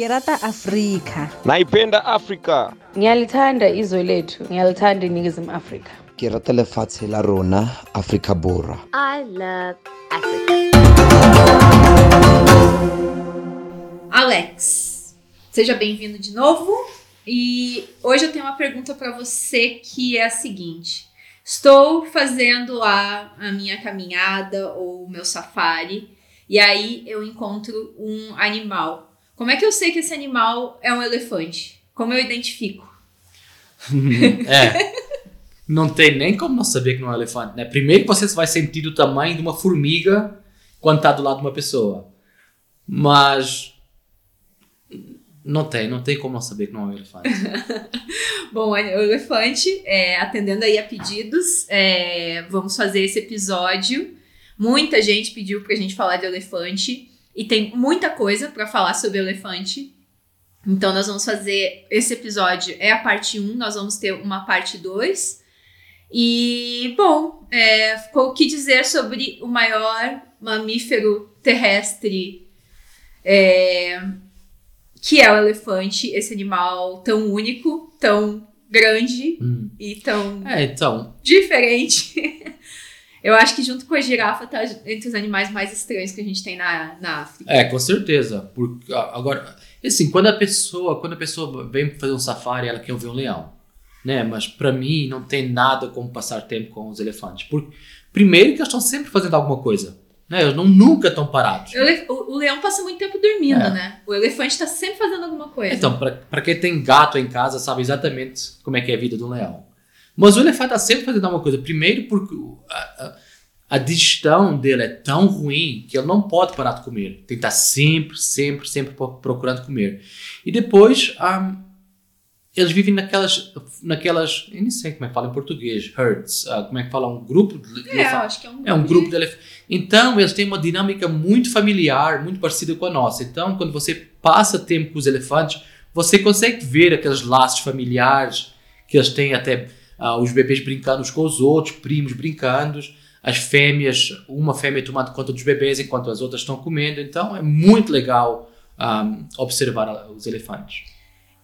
Kirata Afrika. Naipenda Afrika. Ngiyalithanda izwe lethu, ngiyalithanda iningizimu Afrika. Ke rata lefatshe la rona Afrika Borwa. I love Africa. Alex, seja bem-vindo de novo. E hoje eu tenho uma pergunta para você que é a seguinte: estou fazendo lá a minha caminhada ou o meu safari e aí eu encontro um animal. Como é que eu sei que esse animal é um elefante? Como eu identifico? é. Não tem nem como não saber que não é um elefante, né? Primeiro que você vai sentir o tamanho de uma formiga quando está do lado de uma pessoa. Mas não tem, não tem como não saber que não é um elefante. Bom, o elefante, é, atendendo aí a pedidos, é, vamos fazer esse episódio. Muita gente pediu pra gente falar de elefante e tem muita coisa para falar sobre elefante. Então nós vamos fazer esse episódio é a parte 1, nós vamos ter uma parte 2. E bom, é, o que dizer sobre o maior mamífero terrestre é, que é o elefante, esse animal tão único, tão grande Hum. e tão É, então, diferente. Eu acho que junto com a girafa tá entre os animais mais estranhos que a gente tem na, na África. É, com certeza. Porque, agora, assim, quando a pessoa, quando a pessoa vem fazer um safari, ela quer ver um leão, né? Mas para mim não tem nada como passar tempo com os elefantes. Porque, primeiro que eles estão sempre fazendo alguma coisa, né? Eles não, nunca estão parados. O, o- leão passa muito tempo dormindo, É. né? O elefante tá sempre fazendo alguma coisa. Então, para quem tem gato em casa, sabe exatamente como é que é a vida um leão. Mas o elefante está sempre fazendo alguma coisa. Primeiro porque a, a, a digestão dele é tão ruim que ele não pode parar de comer. Tem que estar sempre, sempre, sempre pro- procurando comer. E depois, ah, eles vivem naquelas, naquelas, eu nem sei como é que fala em português, herds, ah, como é que fala, um grupo de é, eu elefantes. acho que é um É um grupo de elefantes. Então, eles têm uma dinâmica muito familiar, muito parecida com a nossa. Então, quando você passa tempo com os elefantes, você consegue ver aqueles laços familiares que eles têm até ah, os bebês brincando uns com os outros, primos brincando, as fêmeas, uma fêmea tomando conta dos bebês enquanto as outras estão comendo. Então, é muito legal ah, observar os elefantes.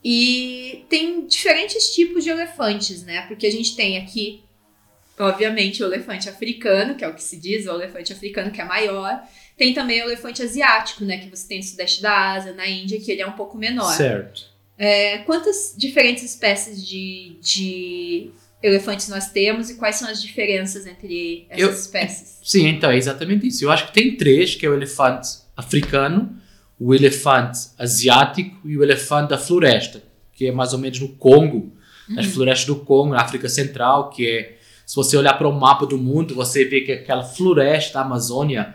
E tem diferentes tipos de elefantes, né? Porque a gente tem aqui, obviamente, o elefante africano, que é o que se diz, o elefante africano que é maior. Tem também o elefante asiático, né? Que você tem no sudeste da Ásia, na Índia, que ele é um pouco menor. Certo. É, quantas diferentes espécies de, de elefantes nós temos e quais são as diferenças entre essas Eu- espécies? Sim, então é exatamente isso. Eu acho que tem três, que é o elefante africano, o elefante asiático e o elefante da floresta, que é mais ou menos no Congo, nas florestas do Congo, na África Central, que é, se você olhar para o mapa do mundo, você vê que aquela floresta da Amazônia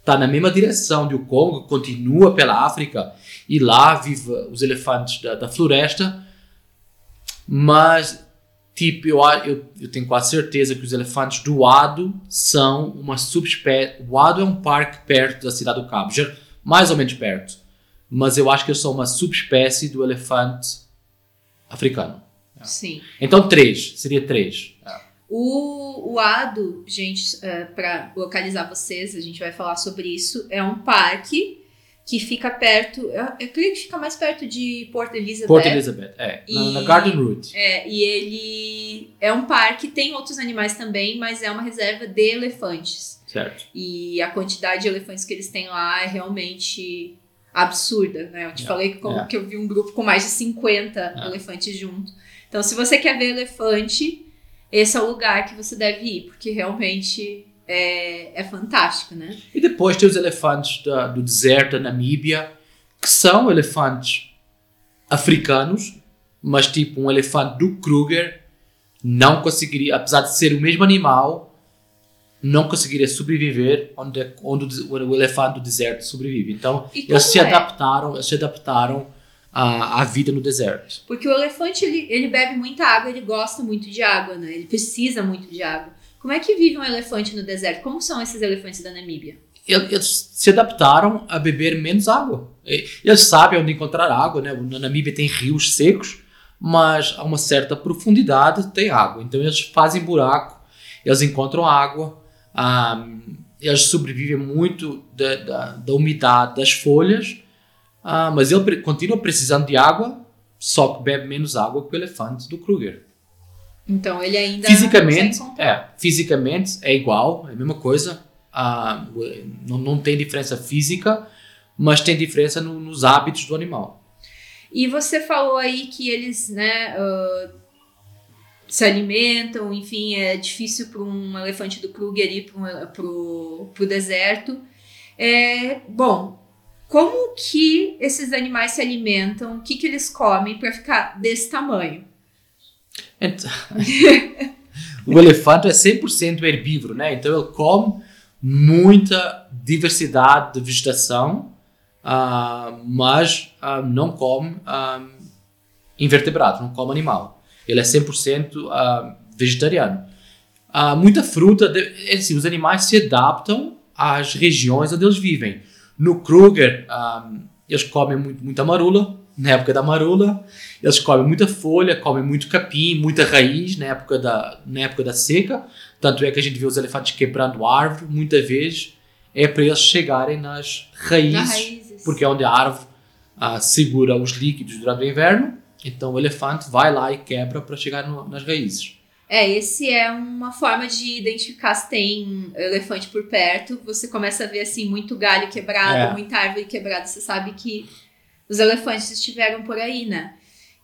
está na mesma direção do Congo, continua pela África, e lá vivem os elefantes da, da floresta, mas Tipo, eu, eu, eu tenho quase certeza que os elefantes do Ado são uma subespécie. O Ado é um parque perto da cidade do Cabo, já- mais ou menos perto. Mas eu acho que eles são uma subespécie do elefante africano. Sim. Então, três. Seria três. O, o Ado, gente, para localizar vocês, a gente vai falar sobre isso. É um parque que fica perto. Eu, eu creio que fica mais perto de Port Elizabeth. Port Elizabeth, é. Na, na E- Garden Route. É, e ele é um parque, tem outros animais também, mas é uma reserva de elefantes. Certo. E a quantidade de elefantes que eles têm lá é realmente absurda, né? Eu te É, falei que, como é. que eu vi um grupo com mais de 50 É. elefantes junto. Então, se você quer ver elefante, esse é o lugar que você deve ir, porque realmente é, é fantástico, né? E depois tem os elefantes da- do deserto da Namíbia, que são elefantes africanos, mas tipo um elefante do Kruger não conseguiria, apesar de ser o mesmo animal, não conseguiria sobreviver onde, onde o, elefante do deserto sobrevive. Então, eles se é? adaptaram, eles se adaptaram à, à vida no deserto. Porque o elefante, ele, ele bebe muita água, ele gosta muito de água, né? Ele precisa muito de água. Como é que vive um elefante no deserto? Como são esses elefantes da Namíbia? Ele- Eles se adaptaram a beber menos água. Eles sabem onde encontrar água, né? Na Namíbia tem rios secos, mas a uma certa profundidade tem água. Então eles fazem buraco, eles encontram água, eles sobrevivem muito da, da, da umidade das folhas Ah, mas ele continua precisando de água, só que bebe menos água que o elefante do Kruger. Então ele ainda Fisicamente, é, fisicamente é igual, é a mesma coisa. Ah, não, não tem diferença física, mas tem diferença no- nos hábitos do animal. E você falou aí que eles, né, ah, se alimentam, enfim, é difícil para um elefante do Kruger ir para pro deserto. É, bom, como que esses animais se alimentam? O que, que eles comem para ficar desse tamanho? Então, o elefante é 100% herbívoro, né? Então ele come muita diversidade de vegetação, ah, mas ah, não come ah, invertebrado, não come animal. Ele é 100% ah, vegetariano. Muita fruta, de- é assim, os animais se adaptam às regiões onde eles vivem. No Kruger, eles comem muito, muita marula, na época da marula. Eles comem muita folha, comem muito capim, muita raiz na época da, na época da seca. Tanto é que a gente vê os elefantes quebrando árvore, muitas vezes é para eles chegarem nas raízes, Nas raízes. porque é onde a árvore ah, segura os líquidos durante o inverno. Então o elefante vai lá e quebra para chegar no- nas raízes. É, esse é uma forma de identificar se tem elefante por perto. Você começa a ver assim muito galho quebrado, É. muita árvore quebrada, você sabe que os elefantes estiveram por aí, né?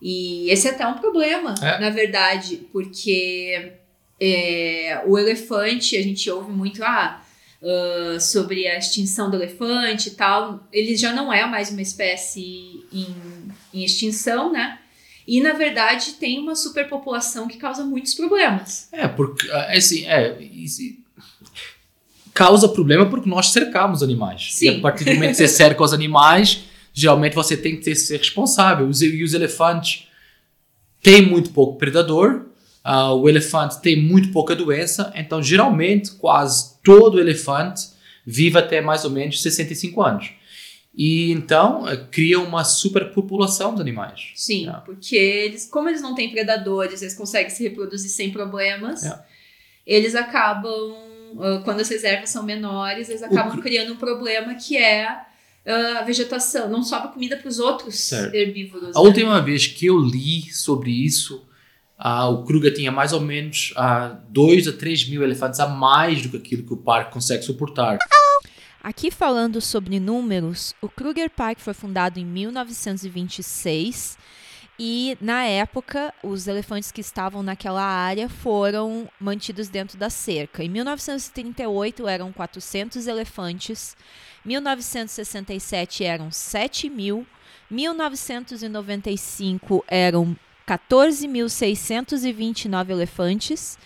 E esse é até um problema, É. na verdade, porque é, o elefante, a gente ouve muito ah, ah, sobre a extinção do elefante e tal. Ele já não é mais uma espécie em, em extinção, né? E na verdade tem uma superpopulação que causa muitos problemas. É, porque é assim, é, causa problema porque nós cercamos animais. Sim. E a partir do momento que você cerca os animais, geralmente você tem que ter, ser responsável. E os elefantes têm muito pouco predador, ah, o elefante tem muito pouca doença, então geralmente quase todo elefante vive até mais ou menos 65 anos. E então eh, cria uma superpopulação de animais. Sim, É. porque eles, como eles não têm predadores, eles conseguem se reproduzir sem problemas. É. Eles acabam, ah, quando as reservas são menores, eles acabam cru- criando um problema que é a vegetação. Não sobra comida para os outros Certo. herbívoros. A né? última vez que eu li sobre isso, ah, o Kruger tinha mais ou menos 2 a 3 mil elefantes a mais do que aquilo que o parque consegue suportar. Aqui falando sobre números, o Kruger Park foi fundado em 1926 e na época os elefantes que estavam naquela área foram mantidos dentro da cerca. Em 1938 eram 400 elefantes, 1967 eram 7 mil, 1995 eram 14.629 elefantes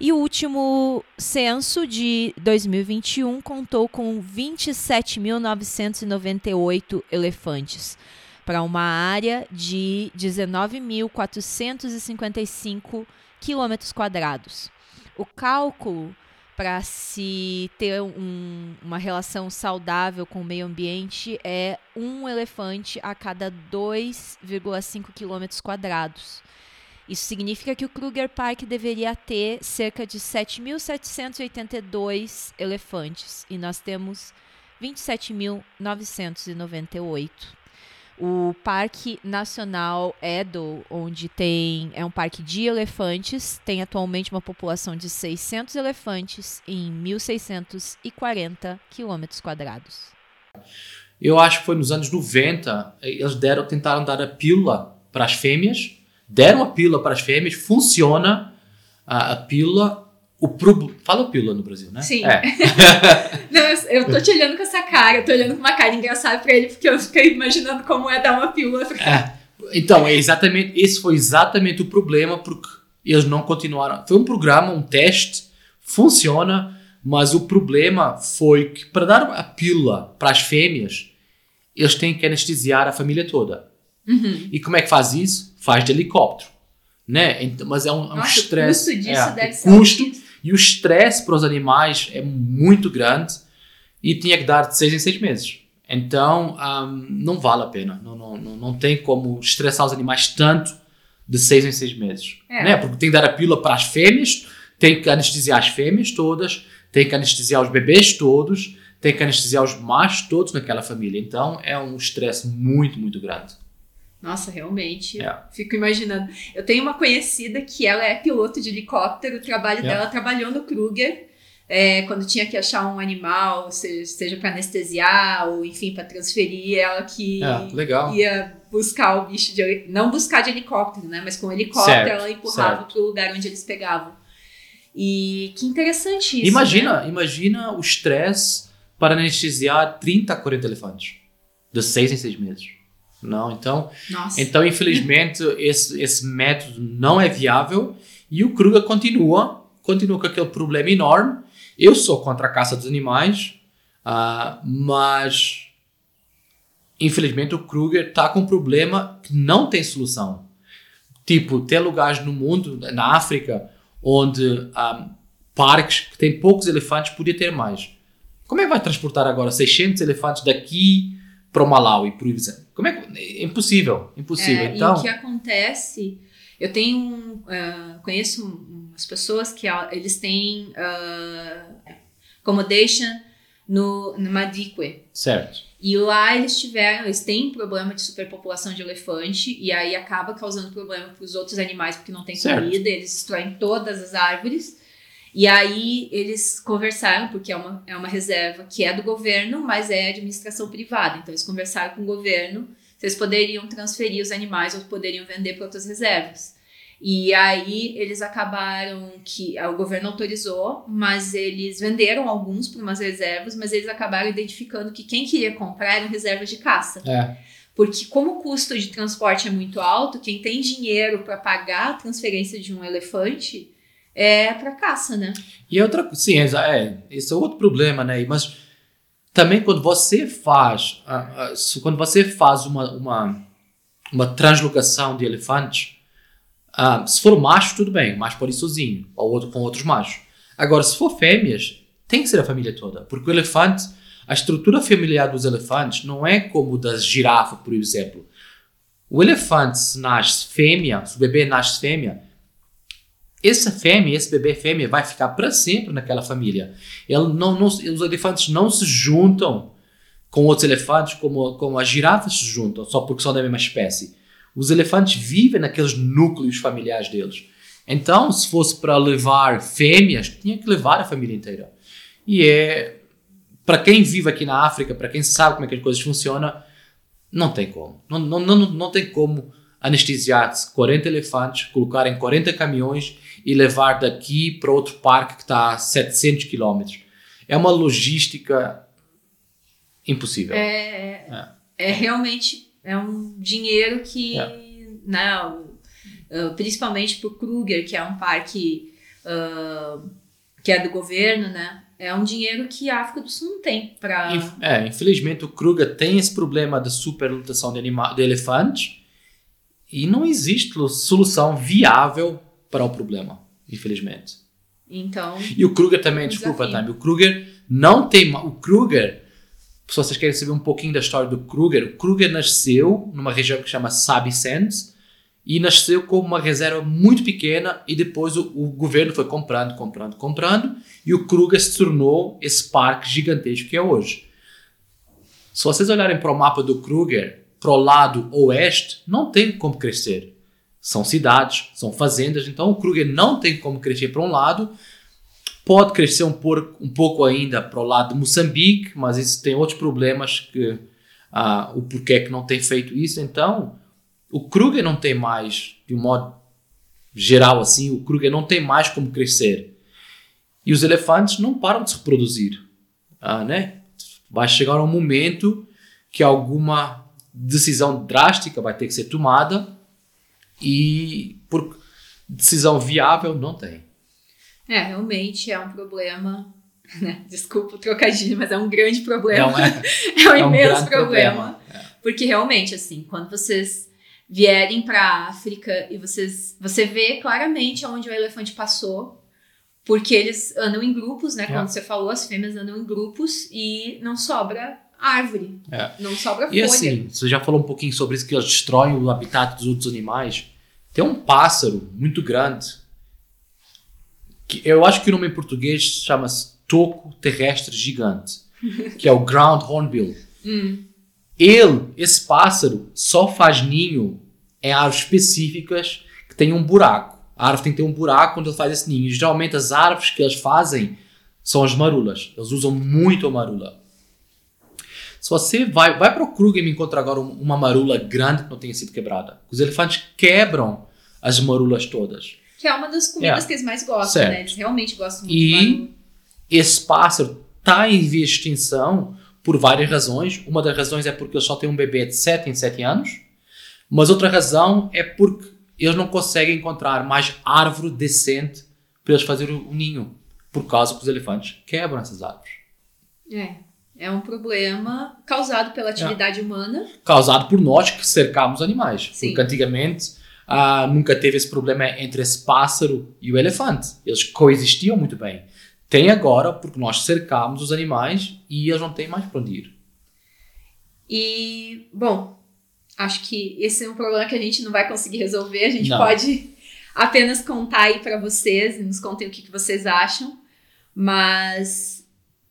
e o último censo de 2021 contou com 27.998 elefantes, para uma área de 19.455 quilômetros quadrados. O cálculo para se ter um- uma relação saudável com o meio ambiente é um elefante a cada 2,5 quilômetros quadrados. Isso significa que o Kruger Park deveria ter cerca de 7.782 elefantes e nós temos 27.998. O Parque Nacional Edo, onde tem é um parque de elefantes, tem atualmente uma população de 600 elefantes em 1.640 quilômetros quadrados. Eu acho que foi nos anos 90, eles deram, tentaram dar a pílula para as fêmeas, deram a pílula para as fêmeas, funciona a, a pílula. O prob- Fala pílula no Brasil, né? Sim. É. Não, eu, tô te olhando com essa cara, eu tô olhando com uma cara engraçada pra ele, porque eu fiquei imaginando como é dar uma pílula pra É. Então, é exatamente, esse foi exatamente o problema porque eles não continuaram. Foi um programa, um teste, funciona, mas o problema foi que para dar a pílula para as fêmeas, eles têm que anestesiar a família toda. Uhum. E como é que faz isso? Faz de helicóptero. Né? Então, mas é um, é um Nossa, estresse. o custo disso é, deve ser custo altíssimo. E o estresse para os animais é muito grande e tinha que dar de seis em seis meses. Então, ahm, não vale a pena. Não, não, não, não tem como estressar os animais tanto de seis em seis meses. É. Né? Porque tem que dar a pílula para as fêmeas, tem que anestesiar as fêmeas todas, tem que anestesiar os bebês todos, tem que anestesiar os machos todos naquela família. Então é um estresse muito, muito grande. Nossa, realmente. É. Fico imaginando. Eu tenho uma conhecida que ela é piloto de helicóptero, o trabalho É. dela trabalhou no Kruger. é, quando tinha que achar um animal, se- seja para anestesiar ou enfim para transferir, ela que É, ia buscar o bicho de não buscar de helicóptero, né? Mas com o helicóptero Certo, ela empurrava para o lugar onde eles pegavam. E que interessante isso. imagina, né? imagina o estresse para anestesiar 30 a 40 elefantes. De 6 em 6 meses. Não, então, Nossa. então infelizmente esse, esse método não é viável e o Kruger continua, continua com aquele problema enorme. Eu sou contra a caça dos animais, ah, mas infelizmente o Kruger está com um problema que não tem solução. Tipo, tem lugares no mundo, na África, onde há parques que têm poucos elefantes, podia ter mais. Como é que vai transportar agora 600 elefantes daqui para o Malawi, por exemplo? Como é que... É impossível, impossível. É, então, E o que acontece, eu tenho um, ah, conheço um- umas pessoas que ah, eles têm ah, accommodation no, no Madikwe. certo. E lá eles tiveram, eles têm um problema de superpopulação de elefante, e aí acaba causando problema para os outros animais porque não tem Certo. comida, eles destroem todas as árvores. E aí eles conversaram, porque é uma, é uma reserva que é do governo, mas é administração privada. Então eles conversaram com o governo se eles poderiam transferir os animais ou poderiam vender para outras reservas. E aí eles acabaram que ah, o governo autorizou, mas eles venderam alguns para umas reservas, mas eles acabaram identificando que quem queria comprar eram reservas de caça. É. Porque como o custo de transporte é muito alto, quem tem dinheiro para pagar a transferência de um elefante é para caça, né? E outra sim, é, esse é outro problema, né? Mas também quando você faz, quando você faz uma, uma, uma translocação de elefantes, ah, se for macho, tudo bem, macho pode ir sozinho, ou outro com outros machos. Agora, se for fêmeas, tem que ser a família toda, porque o elefante, a estrutura familiar dos elefantes não é como das girafas, por exemplo. O elefante, se nasce fêmea, se o bebê nasce fêmea, essa fêmea, esse bebê fêmea vai ficar para sempre naquela família. Ele não, não, os elefantes não se juntam com outros elefantes como, como as girafas se juntam, só porque são da mesma espécie. Os elefantes vivem naqueles núcleos familiares deles. Então, se fosse para levar fêmeas, tinha que levar a família inteira. E é. Para quem vive aqui na África, para quem sabe como é que as coisas funcionam, não tem como. Não, não, não, não tem como anestesiar 40 elefantes, colocar em 40 caminhões e levar daqui para outro parque que está a 700 quilómetros. É uma logística impossível. É, é realmente é um dinheiro que, É. né, ah, principalmente para o Kruger, que é um parque ah, que é do governo, né? É um dinheiro que a África do Sul não tem para. É, infelizmente o Kruger tem esse problema da superlotação de, anima- de elefantes e não existe solução viável para o problema, infelizmente. Então, E o Kruger também, desculpa. Tami, o Kruger não tem. O Kruger, se vocês querem saber um pouquinho da história do Kruger, o Kruger nasceu numa região que chama Sabi Sands e nasceu como uma reserva muito pequena e depois o, o governo foi comprando, comprando, comprando e o Kruger se tornou esse parque gigantesco que é hoje. Se vocês olharem para o mapa do Kruger, para o lado oeste, não tem como crescer. São cidades, são fazendas, então o Kruger não tem como crescer para um lado. Pode crescer um, por, um pouco ainda para o lado de Moçambique, mas isso tem outros problemas que ah, o porquê que não tem feito isso. Então, o Kruger não tem mais, de um modo geral assim, o Kruger não tem mais como crescer. E os elefantes não param de se reproduzir. Ah, né? Vai chegar um momento que alguma decisão drástica vai ter que ser tomada e por decisão viável não tem. é, realmente é um problema. né? Desculpa o trocadilho, mas é um grande É problema. é, É um é um imenso problema. problema. Porque realmente, assim, quando vocês vierem para a África e vocês, você vê claramente onde o elefante passou, porque eles andam em grupos, né? É. Quando você falou, as fêmeas andam em grupos e não sobra árvore, É. não sobra E folha. assim, você já falou um pouquinho sobre isso, que eles destroem o habitat dos outros animais. Tem um pássaro muito grande, que eu acho que o nome em português chama-se toco terrestre gigante. que é o ground hornbill. Hum. Ele, esse pássaro, só faz ninho em árvores específicas que têm um buraco. A árvore tem que ter um buraco onde ele faz esse ninho. Geralmente as árvores que eles fazem são as marulas. Eles usam muito a marula. Se você vai, vai para o Kruger e me encontra agora um- uma marula grande que não tenha sido quebrada. Os elefantes quebram as marulas todas. Que é uma das comidas É. que eles mais gostam, Certo. né? Eles realmente gostam muito E- marula. Esse pássaro está em via de extinção por várias razões. Uma das razões é porque ele só tem um bebê de 7 em 7 anos. Mas outra razão é porque eles não conseguem encontrar mais árvore decente para eles fazerem o ninho. Por causa que os elefantes quebram essas árvores. É. É um problema causado pela atividade humana. Causado por nós que cercamos animais. Sim. Porque antigamente ah, nunca teve esse problema entre esse pássaro e o elefante. Eles coexistiam muito bem. Tem agora porque nós cercamos os animais e eles não têm mais para onde ir. E, bom, acho que esse é um problema que a gente não vai conseguir resolver. A gente Não. pode apenas contar aí pra vocês e nos contem o que, que vocês acham. Mas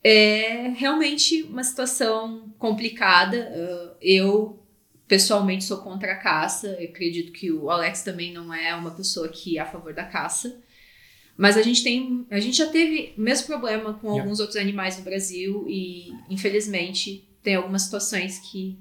é realmente uma situação complicada. Uh, Eu, pessoalmente, sou contra a caça. Eu acredito que o Alex também não é uma pessoa que é a favor da caça. Mas a gente tem. A gente já teve o mesmo problema com Yeah. alguns outros animais no Brasil e, infelizmente, tem algumas situações que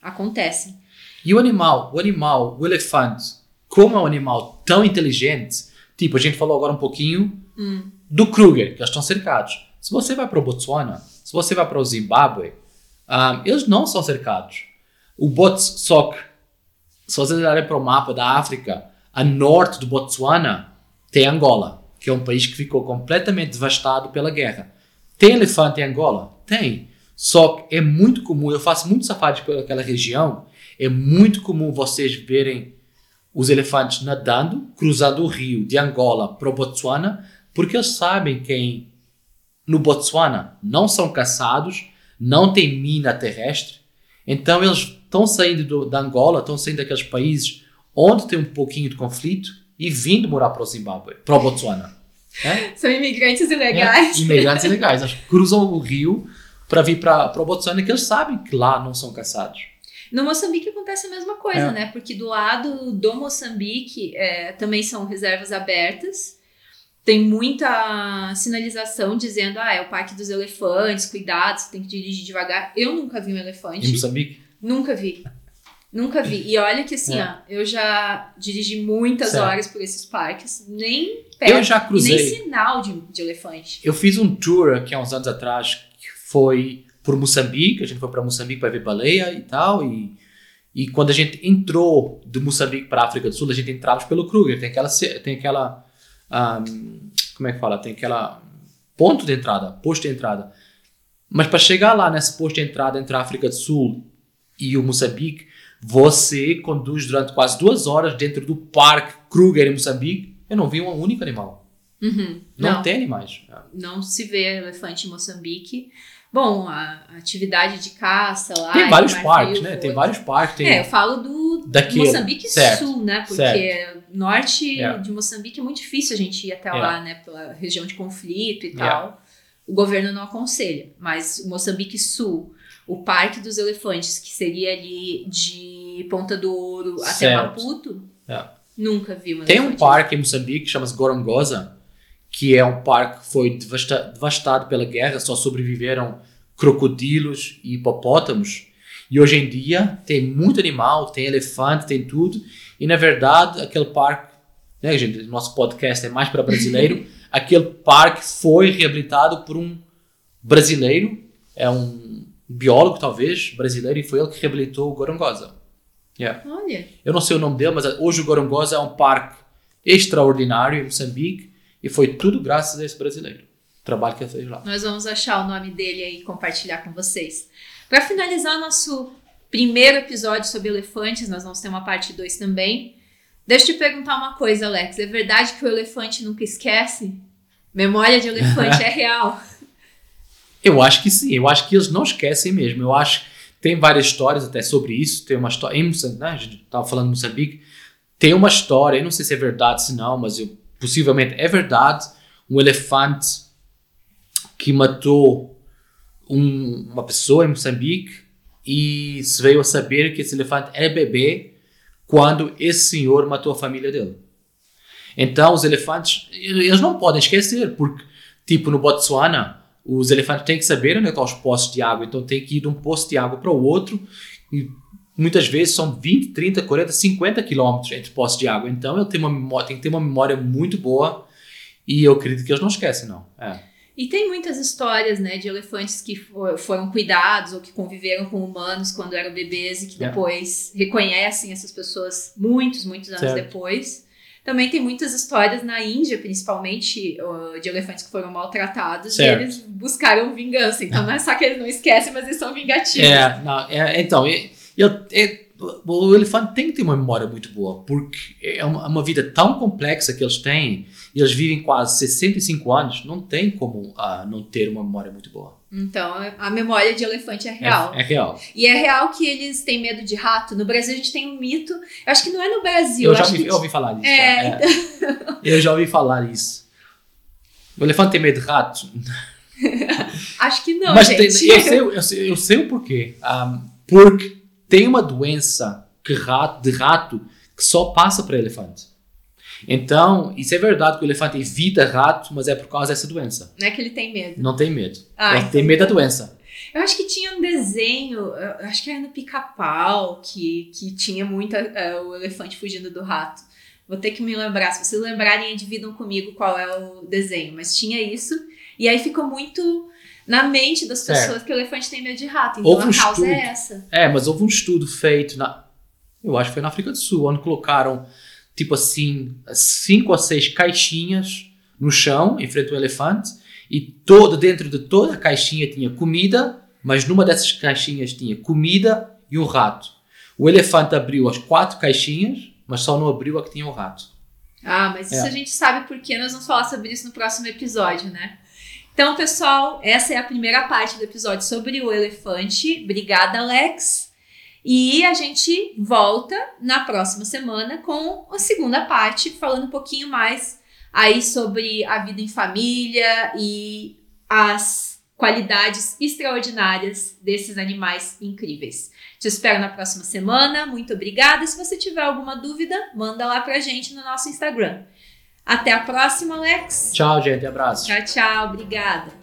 acontecem. E o animal, o animal, o elefante, como é um animal tão inteligente, tipo, a gente falou agora um pouquinho Hum. do Kruger, que eles estão cercados. Se você vai para o Botsuana, se você vai para o Zimbábue, ah, eles não são cercados. O Bots, só que, se vocês olharem para o mapa da África, a norte do Botsuana tem Angola, que é um país que ficou completamente devastado pela guerra. Tem elefante em Angola? Tem. Só que é muito comum, eu faço muito safari pelaquela região, é muito comum vocês verem os elefantes nadando, cruzando o rio de Angola para o Botsuana, porque eles sabem que no Botsuana não são caçados, não tem mina terrestre, então eles estão saindo do, da Angola, estão saindo daqueles países onde tem um pouquinho de conflito e vindo morar para o Zimbábue, para o Botsuana. É? São imigrantes É, ilegais. imigrantes ilegais. Eles cruzam o rio para vir para o Botsuana, que eles sabem que lá não são caçados. No Moçambique acontece a mesma coisa, É. né? Porque do lado do Moçambique é, também são reservas abertas. Tem muita sinalização dizendo, ah, é o Parque dos Elefantes, cuidado, você tem que dirigir devagar. Eu nunca vi um elefante. Em Moçambique, Nunca vi. Nunca vi. E olha que assim, É. ó, eu já dirigi muitas Certo. horas por esses parques, nem perto, eu já e nem cruzei. sinal de, de elefante. Eu fiz um tour aqui há uns anos atrás que foi por Moçambique. A gente foi para Moçambique para ver baleia e tal. E, e quando a gente entrou de Moçambique para a África do Sul, a gente entrava pelo Kruger. Tem aquela, tem aquela ahm, como é que fala? Tem aquela ponto de entrada, posto de entrada. Mas para chegar lá nesse posto de entrada entre a África do Sul e o Moçambique, você conduz durante quase duas horas dentro do Parque Kruger em Moçambique. Eu não vi um único animal. Uhum. Não, Não. tem animais. não se vê elefante em Moçambique. Bom, a atividade de caça lá. Tem em vários parques, foi- né? Tem vários parques. Tem... É, eu falo do Daquele, Moçambique certo, Sul, né? Porque certo. norte É. de Moçambique é muito difícil a gente ir até É. lá, né? Pela região de conflito e É. tal. O governo não aconselha. Mas o Moçambique Sul, o Parque dos Elefantes, que seria ali de Ponta do Ouro até Certo. Maputo, É. nunca vi Tem um parque em Moçambique que chama-se Gorongosa, que é um parque que foi devasta- devastado pela guerra, só sobreviveram crocodilos e hipopótamos. E hoje em dia tem muito animal, tem elefante, tem tudo. E na verdade, aquele parque, né, gente, nosso podcast é mais para brasileiro, aquele parque foi reabilitado por um brasileiro, é um biólogo talvez, brasileiro, e foi ele que reabilitou o Gorongosa. Yeah. Olha, Eu não sei o nome dele, mas hoje o Gorongosa é um parque extraordinário em Moçambique e foi tudo graças a esse brasileiro. O trabalho que ele fez lá. Nós vamos achar o nome dele aí e compartilhar com vocês. Para finalizar nosso primeiro episódio sobre elefantes, nós vamos ter uma parte 2 também. Deixa eu te perguntar uma coisa, Alex. É verdade que o elefante nunca esquece? Memória de elefante é real. Eu acho que sim, eu acho que eles não esquecem mesmo. Eu acho que tem várias histórias até sobre isso. Tem uma história, em Moçambique, né? a gente estava falando de Moçambique, tem uma história, eu não sei se é verdade se não, mas eu, possivelmente é verdade, um elefante que matou um- uma pessoa em Moçambique e se veio a saber que esse elefante era bebê quando esse senhor matou a família dele. Então, os elefantes, eles não podem esquecer, porque, tipo, no Botsuana, os elefantes têm que saber onde estão os poços de água, então tem que ir de um poço de água para o outro, e muitas vezes são 20, 30, 40, 50 quilômetros entre poços de água. Então, ele tem, uma memória, tem que ter uma memória muito boa, e eu acredito que eles não esquecem, não. É. E tem muitas histórias, né, de elefantes que fo- foram cuidados ou que conviveram com humanos quando eram bebês e que É. depois reconhecem essas pessoas muitos, muitos anos Certo. depois. Também tem muitas histórias na Índia, principalmente, de elefantes que foram maltratados Certo. e eles buscaram vingança. Então não é só que eles não esquecem, mas eles são vingativos. É, não, é, então, é- ele- é- o elefante tem que ter uma memória muito boa, porque é uma, uma vida tão complexa que eles têm, e eles vivem quase 65 anos, não tem como ah, não ter uma memória muito boa. Então a memória de elefante é É- real. É, real. E é real que eles têm medo de rato. No Brasil a gente tem um mito. Eu acho que não é no Brasil. Eu já ouvi, que eu ouvi falar disso. É, é. Eu já ouvi falar isso. O elefante tem medo de rato. Acho que não, Mas gente. tem- eu, sei, eu, sei, eu sei o porquê. Ah, porque tem uma doença que rato, de rato que só passa para elefante. Então, isso é verdade que o elefante evita rato, mas é por causa dessa doença. Não é que ele tem medo. Não tem medo. Ah, Ele tem medo da doença. Eu acho que tinha um desenho, acho que era no pica-pau, que, que tinha muita é, o elefante fugindo do rato. Vou ter que me lembrar. Se vocês lembrarem, dividam comigo qual é o desenho. Mas tinha isso. E aí ficou muito na mente das pessoas que o elefante tem medo de rato. Então Houve a um causa estudo. é essa. É, mas houve um estudo feito na. Eu acho que foi na África do Sul, onde colocaram, tipo assim, cinco ou seis caixinhas no chão, em frente ao elefante, e todo, dentro de toda a caixinha tinha comida, mas numa dessas caixinhas tinha comida e um rato. O elefante abriu as quatro caixinhas, mas só não abriu a que tinha o rato. Ah, mas isso É. a gente sabe porque nós vamos falar sobre isso no próximo episódio, né? Então, pessoal, essa é a primeira parte do episódio sobre o elefante. Obrigada, Alex. E a gente volta na próxima semana com a segunda parte, falando um pouquinho mais aí sobre a vida em família e as qualidades extraordinárias desses animais incríveis. Te espero na próxima semana. Muito obrigada. Se você tiver alguma dúvida, manda lá pra gente no nosso Instagram. Até a próxima, Alex. Tchau, gente. Abraço. Tchau, tchau. Obrigada.